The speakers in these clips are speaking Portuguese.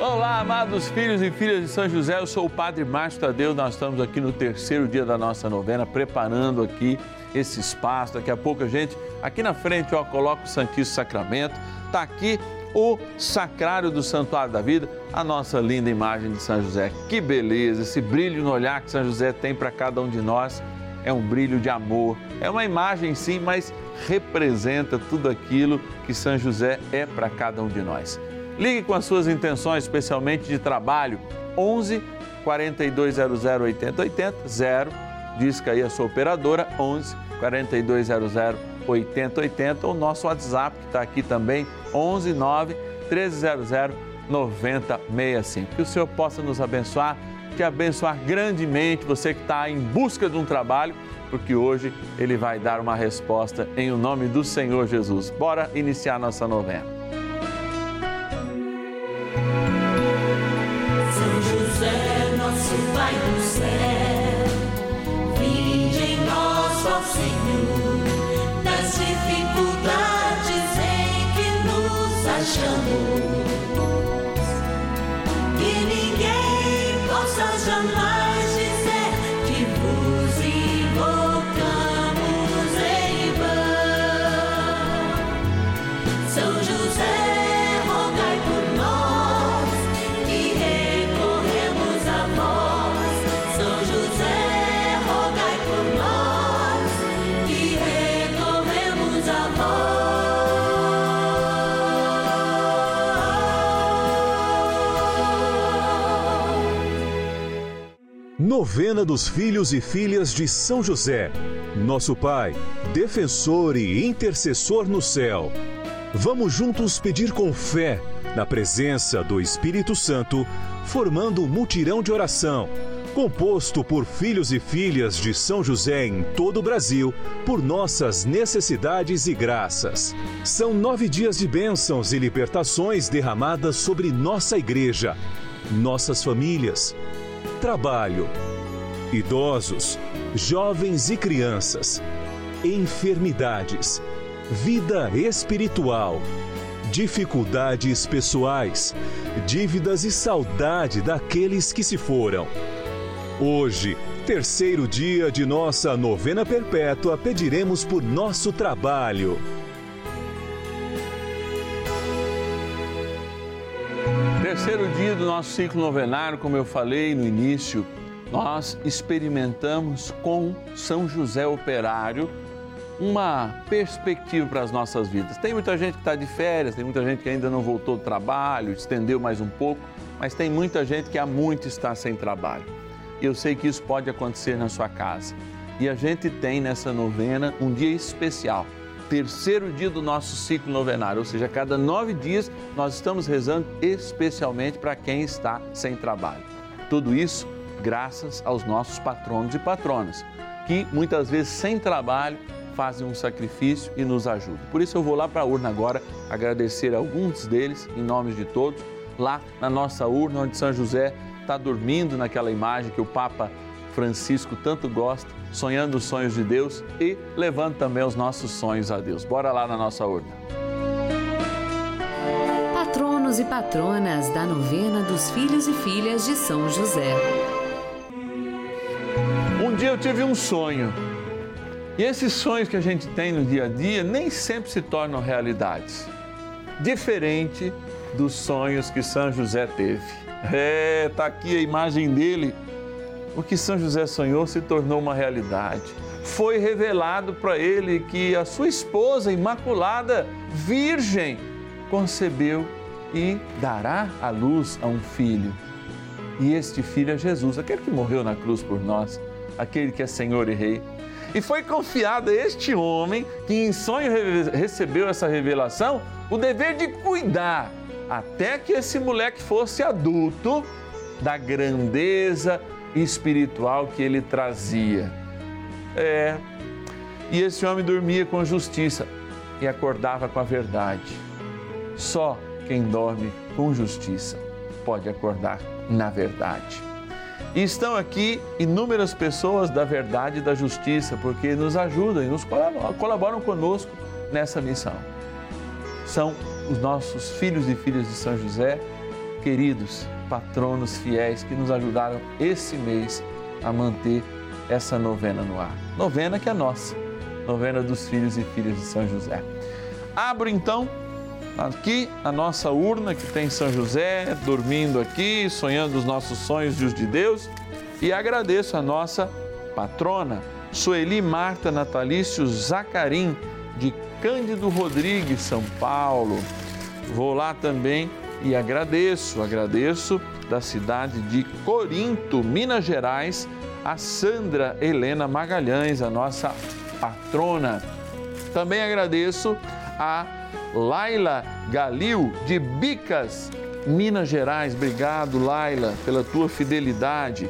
Olá, amados filhos e filhas de São José, eu sou o Padre Márcio Tadeu, nós estamos aqui no terceiro dia da nossa novena, preparando aqui esse espaço, daqui a pouco a gente, aqui na frente, ó, coloca o Santíssimo Sacramento, tá aqui o Sacrário do Santuário da Vida, a nossa linda imagem de São José. Que beleza, esse brilho no olhar que São José tem para cada um de nós, é um brilho de amor, é uma imagem sim, mas representa tudo aquilo que São José é para cada um de nós. Ligue com as suas intenções, especialmente de trabalho, 11 4200 8080, 0, disca aí a sua operadora, 11 4200 8080, ou nosso WhatsApp, que está aqui também, 11 9 1300 9065. Que o Senhor possa nos abençoar, te abençoar grandemente, você que está em busca de um trabalho, porque hoje Ele vai dar uma resposta em o nome do Senhor Jesus. Bora iniciar nossa novena. Senhor, das dificuldades em que nos achamos, que ninguém possa jamais. Novena dos Filhos e Filhas de São José. Nosso Pai, defensor e intercessor no céu. Vamos juntos pedir com fé, na presença do Espírito Santo, formando um mutirão de oração, composto por filhos e filhas de São José em todo o Brasil, por nossas necessidades e graças. São nove dias de bênçãos e libertações derramadas sobre nossa igreja, nossas famílias, trabalho idosos, jovens e crianças, enfermidades, vida espiritual, dificuldades pessoais, dívidas e saudade daqueles que se foram. Hoje, terceiro dia de nossa novena perpétua, pediremos por nosso trabalho. Terceiro dia do nosso ciclo novenário, como eu falei no início, nós experimentamos com São José Operário uma perspectiva para as nossas vidas. Tem muita gente que está de férias, tem muita gente que ainda não voltou do trabalho, estendeu mais um pouco, mas tem muita gente que há muito está sem trabalho. Eu sei que isso pode acontecer na sua casa. E a gente tem nessa novena um dia especial, terceiro dia do nosso ciclo novenário, ou seja, a cada nove dias nós estamos rezando especialmente para quem está sem trabalho. Tudo isso graças aos nossos patronos e patronas, que muitas vezes sem trabalho fazem um sacrifício e nos ajudam. Por isso eu vou lá para a urna agora agradecer a alguns deles, em nome de todos, lá na nossa urna, onde São José está dormindo naquela imagem que o Papa Francisco tanto gosta, sonhando os sonhos de Deus e levando também os nossos sonhos a Deus. Bora lá na nossa urna. Patronos e patronas da novena dos filhos e filhas de São José dia eu tive um sonho. E esses sonhos que a gente tem no dia a dia nem sempre se tornam realidades. Diferente dos sonhos que São José teve. É, tá aqui a imagem dele. O que São José sonhou se tornou uma realidade. Foi revelado para ele que a sua esposa imaculada, virgem, concebeu e dará à luz a um filho. E este filho é Jesus, aquele que morreu na cruz por nós aquele que é Senhor e Rei. E foi confiado a este homem, que em sonho recebeu essa revelação, o dever de cuidar, até que esse moleque fosse adulto, da grandeza espiritual que ele trazia. É. E esse homem dormia com justiça e acordava com a verdade. Só quem dorme com justiça pode acordar na verdade. E estão aqui inúmeras pessoas da verdade e da justiça, porque nos ajudam e nos colaboram, colaboram conosco nessa missão. São os nossos filhos e filhas de São José queridos patronos fiéis que nos ajudaram esse mês a manter essa novena no ar. Novena que é nossa, novena dos filhos e filhas de São José. Abro então aqui a nossa urna que tem São José dormindo aqui, sonhando os nossos sonhos e os de Deus, e agradeço a nossa patrona, Sueli Marta Natalício Zacarim, de Cândido Rodrigues, São Paulo. Vou lá também e agradeço, agradeço da cidade de Corinto, Minas Gerais, a Sandra Helena Magalhães, a nossa patrona. Também agradeço a Laila Galil, de Bicas, Minas Gerais. Obrigado, Laila, pela tua fidelidade.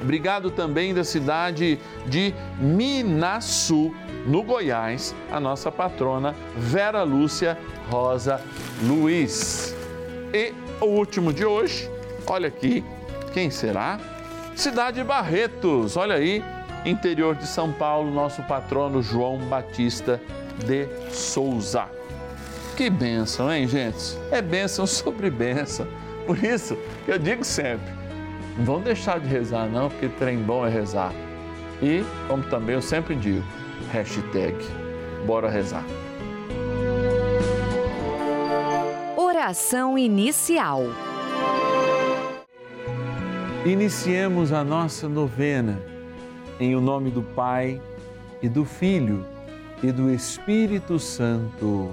Obrigado também da cidade de Minasu, no Goiás, a nossa patrona Vera Lúcia Rosa Luiz. E o último de hoje, olha aqui, quem será? Cidade Barretos, olha aí, interior de São Paulo, nosso patrono João Batista de Souza. Que bênção, hein, gente? É bênção sobre bênção. Por isso que eu digo sempre: não vão deixar de rezar, não, porque trem bom é rezar. E, como também eu sempre digo, hashtag Bora Rezar. Oração inicial. Iniciemos a nossa novena em o nome do Pai e do Filho e do Espírito Santo.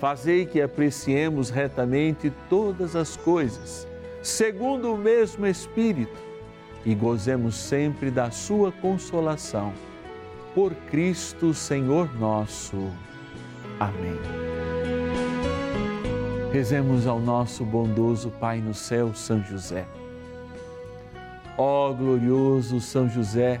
fazei que apreciemos retamente todas as coisas, segundo o mesmo Espírito, e gozemos sempre da sua consolação. Por Cristo, Senhor nosso. Amém. Rezemos ao nosso bondoso Pai no céu, São José. Ó glorioso São José,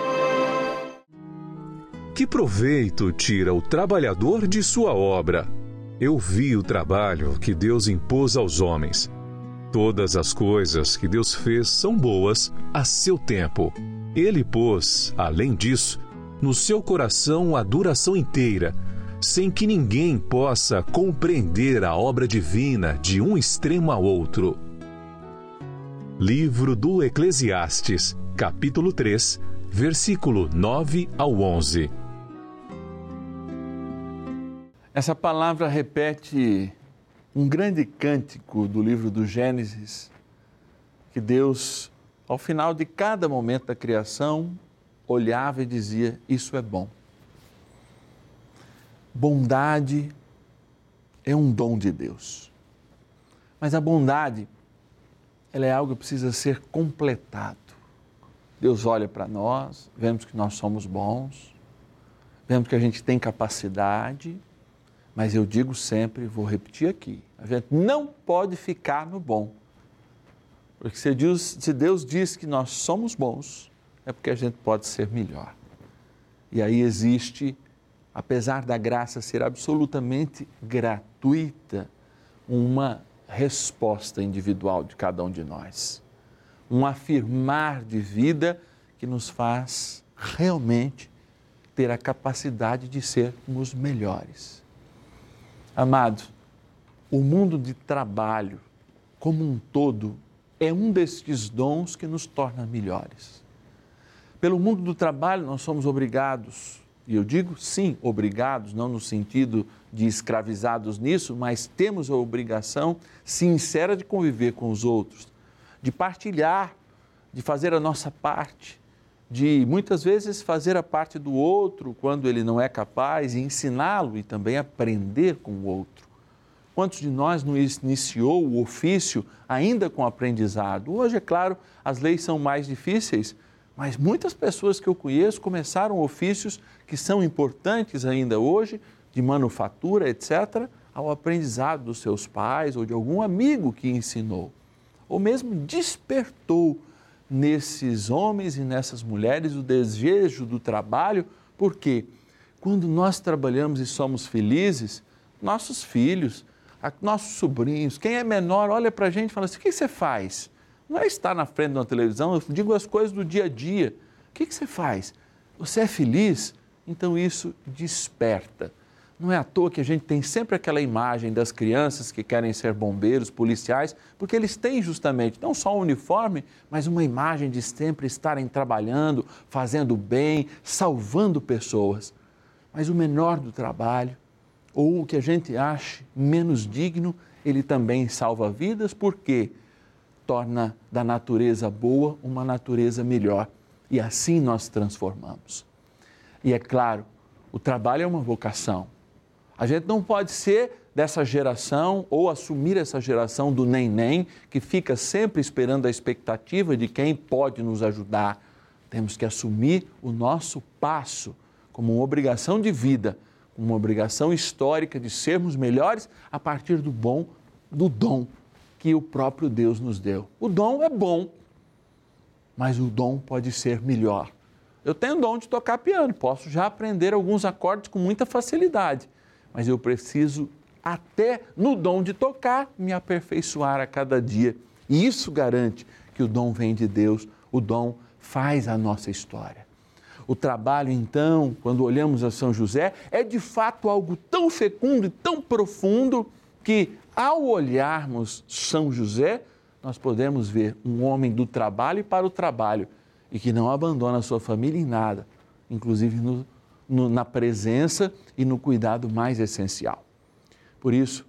Que proveito tira o trabalhador de sua obra? Eu vi o trabalho que Deus impôs aos homens. Todas as coisas que Deus fez são boas a seu tempo. Ele pôs, além disso, no seu coração a duração inteira, sem que ninguém possa compreender a obra divina de um extremo ao outro. Livro do Eclesiastes, capítulo 3, versículo 9 ao 11. Essa palavra repete um grande cântico do livro do Gênesis, que Deus, ao final de cada momento da criação, olhava e dizia: Isso é bom. Bondade é um dom de Deus. Mas a bondade, ela é algo que precisa ser completado. Deus olha para nós, vemos que nós somos bons, vemos que a gente tem capacidade, mas eu digo sempre, vou repetir aqui, a gente não pode ficar no bom. Porque se Deus, se Deus diz que nós somos bons, é porque a gente pode ser melhor. E aí existe, apesar da graça ser absolutamente gratuita, uma resposta individual de cada um de nós. Um afirmar de vida que nos faz realmente ter a capacidade de sermos melhores. Amado, o mundo de trabalho, como um todo, é um destes dons que nos torna melhores. Pelo mundo do trabalho, nós somos obrigados, e eu digo sim, obrigados, não no sentido de escravizados nisso, mas temos a obrigação sincera de conviver com os outros, de partilhar, de fazer a nossa parte, de muitas vezes fazer a parte do outro quando ele não é capaz e ensiná-lo e também aprender com o outro. Quantos de nós não iniciou o ofício ainda com aprendizado? Hoje, é claro, as leis são mais difíceis, mas muitas pessoas que eu conheço começaram ofícios que são importantes ainda hoje, de manufatura, etc., ao aprendizado dos seus pais ou de algum amigo que ensinou, ou mesmo despertou nesses homens e nessas mulheres o desejo do trabalho, porque quando nós trabalhamos e somos felizes, nossos filhos, nossos sobrinhos, quem é menor, olha para a gente e fala assim: o que você faz? Não é estar na frente de uma televisão, eu digo as coisas do dia a dia. O que você faz? Você é feliz? Então isso desperta. Não é à toa que a gente tem sempre aquela imagem das crianças que querem ser bombeiros, policiais, porque eles têm justamente não só o uniforme, mas uma imagem de sempre estarem trabalhando, fazendo bem, salvando pessoas. Mas o menor do trabalho, ou o que a gente ache menos digno, ele também salva vidas, porque torna da natureza boa uma natureza melhor. E assim nós transformamos. E é claro, o trabalho é uma vocação. A gente não pode ser dessa geração ou assumir essa geração do nem-nem que fica sempre esperando a expectativa de quem pode nos ajudar. Temos que assumir o nosso passo como uma obrigação de vida uma obrigação histórica de sermos melhores a partir do bom, do dom que o próprio Deus nos deu. O dom é bom, mas o dom pode ser melhor. Eu tenho dom de tocar piano, posso já aprender alguns acordes com muita facilidade, mas eu preciso, até no dom de tocar, me aperfeiçoar a cada dia. E isso garante que o dom vem de Deus, o dom faz a nossa história. O trabalho, então, quando olhamos a São José, é de fato algo tão fecundo e tão profundo que, ao olharmos São José, nós podemos ver um homem do trabalho para o trabalho e que não abandona a sua família em nada, inclusive no, no, na presença e no cuidado mais essencial. Por isso,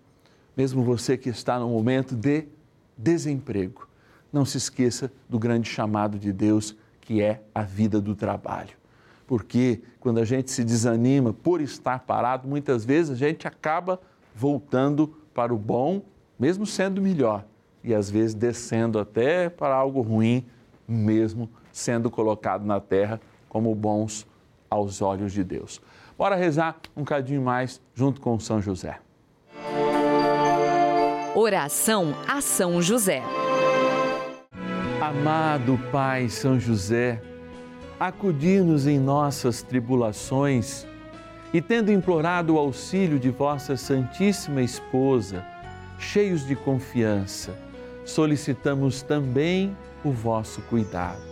mesmo você que está no momento de desemprego, não se esqueça do grande chamado de Deus que é a vida do trabalho porque quando a gente se desanima por estar parado, muitas vezes a gente acaba voltando para o bom, mesmo sendo melhor, e às vezes descendo até para algo ruim, mesmo sendo colocado na terra como bons aos olhos de Deus. Bora rezar um cadinho mais junto com São José. Oração a São José. Amado Pai São José, acudir-nos em nossas tribulações e, tendo implorado o auxílio de vossa Santíssima Esposa, cheios de confiança, solicitamos também o vosso cuidado.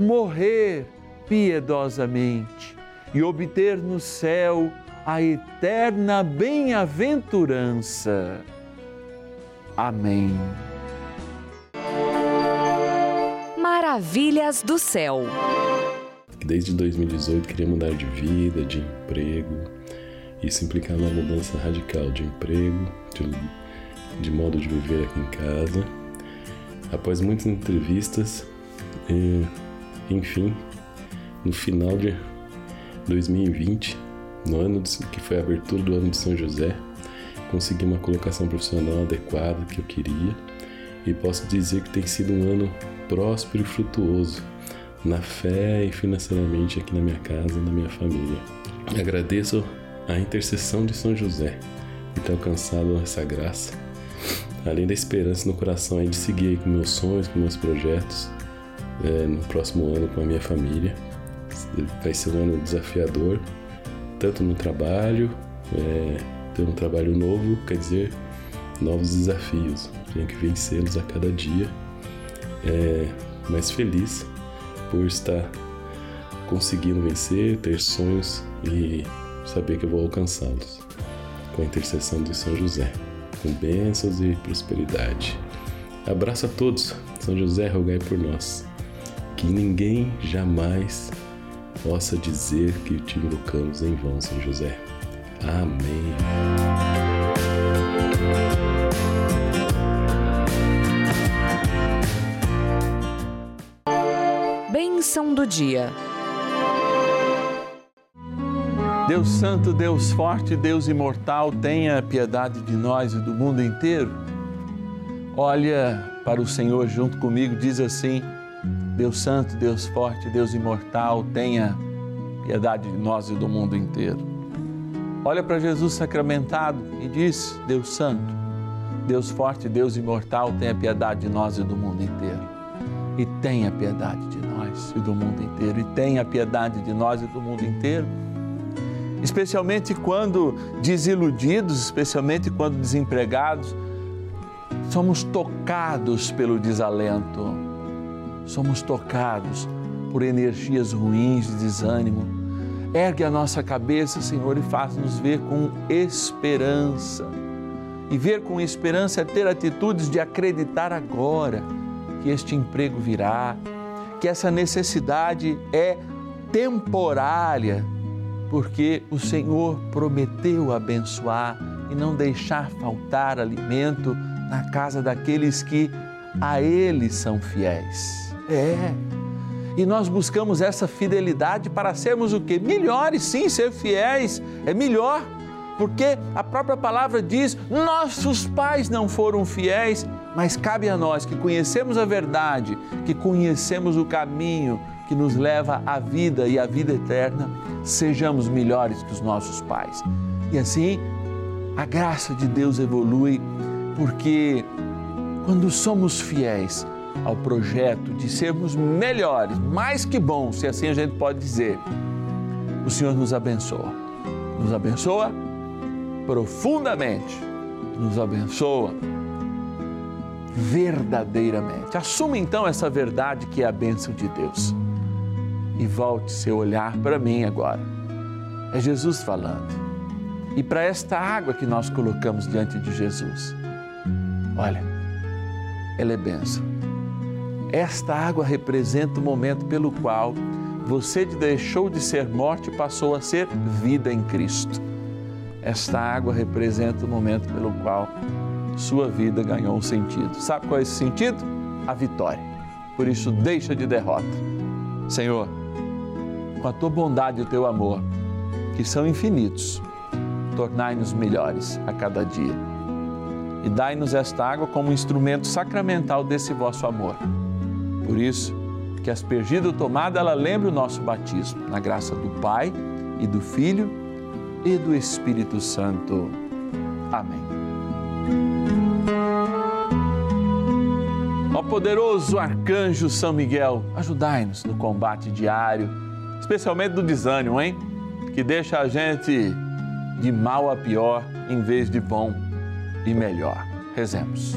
morrer piedosamente e obter no céu a eterna bem-aventurança. Amém. Maravilhas do céu. Desde 2018 queria mudar de vida, de emprego. Isso implicava uma mudança radical de emprego, de, de modo de viver aqui em casa. Após muitas entrevistas, e, enfim, no final de 2020, no ano de, que foi a abertura do ano de São José, consegui uma colocação profissional adequada que eu queria e posso dizer que tem sido um ano próspero e frutuoso na fé e financeiramente aqui na minha casa e na minha família. Agradeço a intercessão de São José por ter alcançado essa graça, além da esperança no coração de seguir com meus sonhos, com meus projetos é, no próximo ano com a minha família. Vai ser um ano desafiador, tanto no trabalho, é, ter um trabalho novo, quer dizer, novos desafios. Tenho que vencê-los a cada dia. É, mas feliz por estar conseguindo vencer, ter sonhos e saber que eu vou alcançá-los. Com a intercessão de São José, com bênçãos e prosperidade. Abraço a todos. São José, rogai por nós. Que ninguém jamais possa dizer que te invocamos em vão, São José. Amém. Bênção do dia. Deus Santo, Deus Forte, Deus Imortal, tenha piedade de nós e do mundo inteiro. Olha para o Senhor junto comigo, diz assim: Deus Santo, Deus Forte, Deus Imortal, tenha piedade de nós e do mundo inteiro olha para Jesus sacramentado e diz: Deus Santo, Deus Forte, Deus Imortal, tenha piedade de nós e do mundo inteiro. E tenha piedade de nós e do mundo inteiro. E tenha piedade de nós e do mundo inteiro. Especialmente quando desiludidos, especialmente quando desempregados, somos tocados pelo desalento, somos tocados por energias ruins de desânimo Ergue a nossa cabeça, Senhor, e faz-nos ver com esperança. E ver com esperança é ter atitudes de acreditar agora que este emprego virá, que essa necessidade é temporária, porque o Senhor prometeu abençoar e não deixar faltar alimento na casa daqueles que a Ele são fiéis. É e nós buscamos essa fidelidade para sermos o que? Melhores, sim, ser fiéis é melhor, porque a própria palavra diz: nossos pais não foram fiéis, mas cabe a nós que conhecemos a verdade, que conhecemos o caminho que nos leva à vida e à vida eterna, sejamos melhores que os nossos pais. E assim, a graça de Deus evolui, porque quando somos fiéis, ao projeto de sermos melhores, mais que bons, se assim a gente pode dizer, o Senhor nos abençoa. Nos abençoa profundamente, nos abençoa verdadeiramente. Assuma então essa verdade que é a bênção de Deus e volte seu olhar para mim agora. É Jesus falando. E para esta água que nós colocamos diante de Jesus, olha, ela é bênção esta água representa o momento pelo qual você deixou de ser morte e passou a ser vida em Cristo. Esta água representa o momento pelo qual sua vida ganhou um sentido. Sabe qual é esse sentido? A vitória. Por isso, deixa de derrota. Senhor, com a tua bondade e o teu amor, que são infinitos, tornai-nos melhores a cada dia. E dai-nos esta água como instrumento sacramental desse vosso amor. Por isso, que aspergida tomada ela lembre o nosso batismo, na graça do Pai e do Filho e do Espírito Santo. Amém. Ó poderoso arcanjo São Miguel, ajudai-nos no combate diário, especialmente do desânimo, hein? Que deixa a gente de mal a pior em vez de bom e melhor. Rezemos.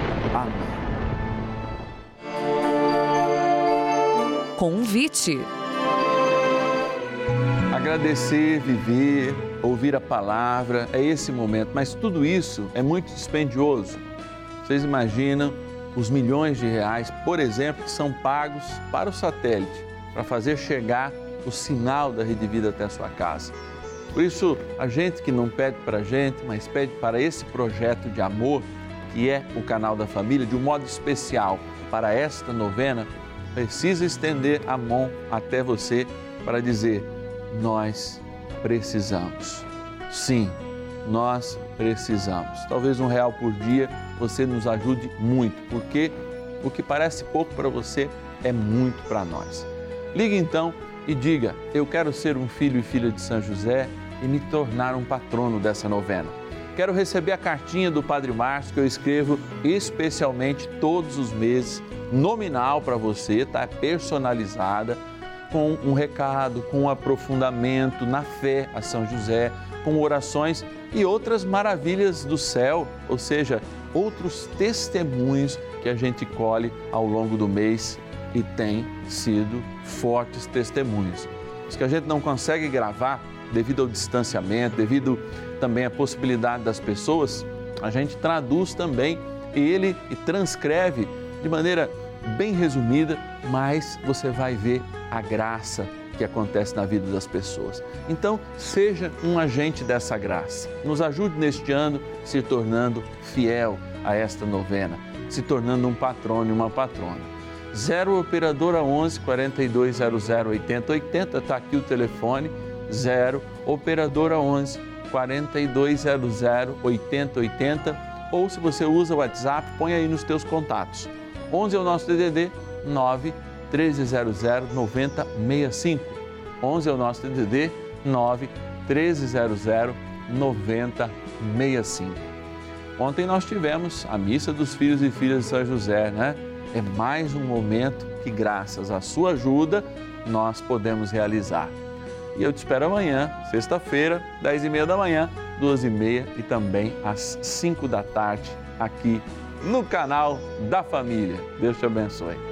Amém. Convite. Agradecer, viver, ouvir a palavra, é esse momento, mas tudo isso é muito dispendioso vocês imaginam os milhões de reais, por exemplo, que são pagos para o satélite, para fazer chegar o sinal da Rede Vida até a sua casa. Por isso, a gente que não pede para a gente, mas pede para esse projeto de amor, que é o canal da família, de um modo especial para esta novena, precisa estender a mão até você para dizer: Nós precisamos. Sim, nós precisamos. Talvez um real por dia você nos ajude muito, porque o que parece pouco para você é muito para nós. Ligue então e diga: Eu quero ser um filho e filha de São José e me tornar um patrono dessa novena. Quero receber a cartinha do Padre Márcio que eu escrevo especialmente todos os meses, nominal para você, tá? Personalizada, com um recado, com um aprofundamento na fé a São José, com orações e outras maravilhas do céu, ou seja, outros testemunhos que a gente colhe ao longo do mês e tem sido fortes testemunhos. Os que a gente não consegue gravar devido ao distanciamento, devido também à possibilidade das pessoas, a gente traduz também ele e transcreve de maneira bem resumida, mas você vai ver a graça que acontece na vida das pessoas. Então, seja um agente dessa graça. Nos ajude neste ano se tornando fiel a esta novena, se tornando um patrono e uma patrona. 0 Operadora 11 4200 8080, está aqui o telefone. 0 Operadora 11 4200 8080. Ou se você usa o WhatsApp, põe aí nos teus contatos. 11 é o nosso DDD 9 1300 9065. 11 é o nosso DDD 9 1300 9065. Ontem nós tivemos a missa dos filhos e filhas de São José, né? É mais um momento que, graças à sua ajuda, nós podemos realizar. E eu te espero amanhã, sexta-feira, 10 e meia da manhã, 12 e meia e também às 5 da tarde, aqui no canal da Família. Deus te abençoe.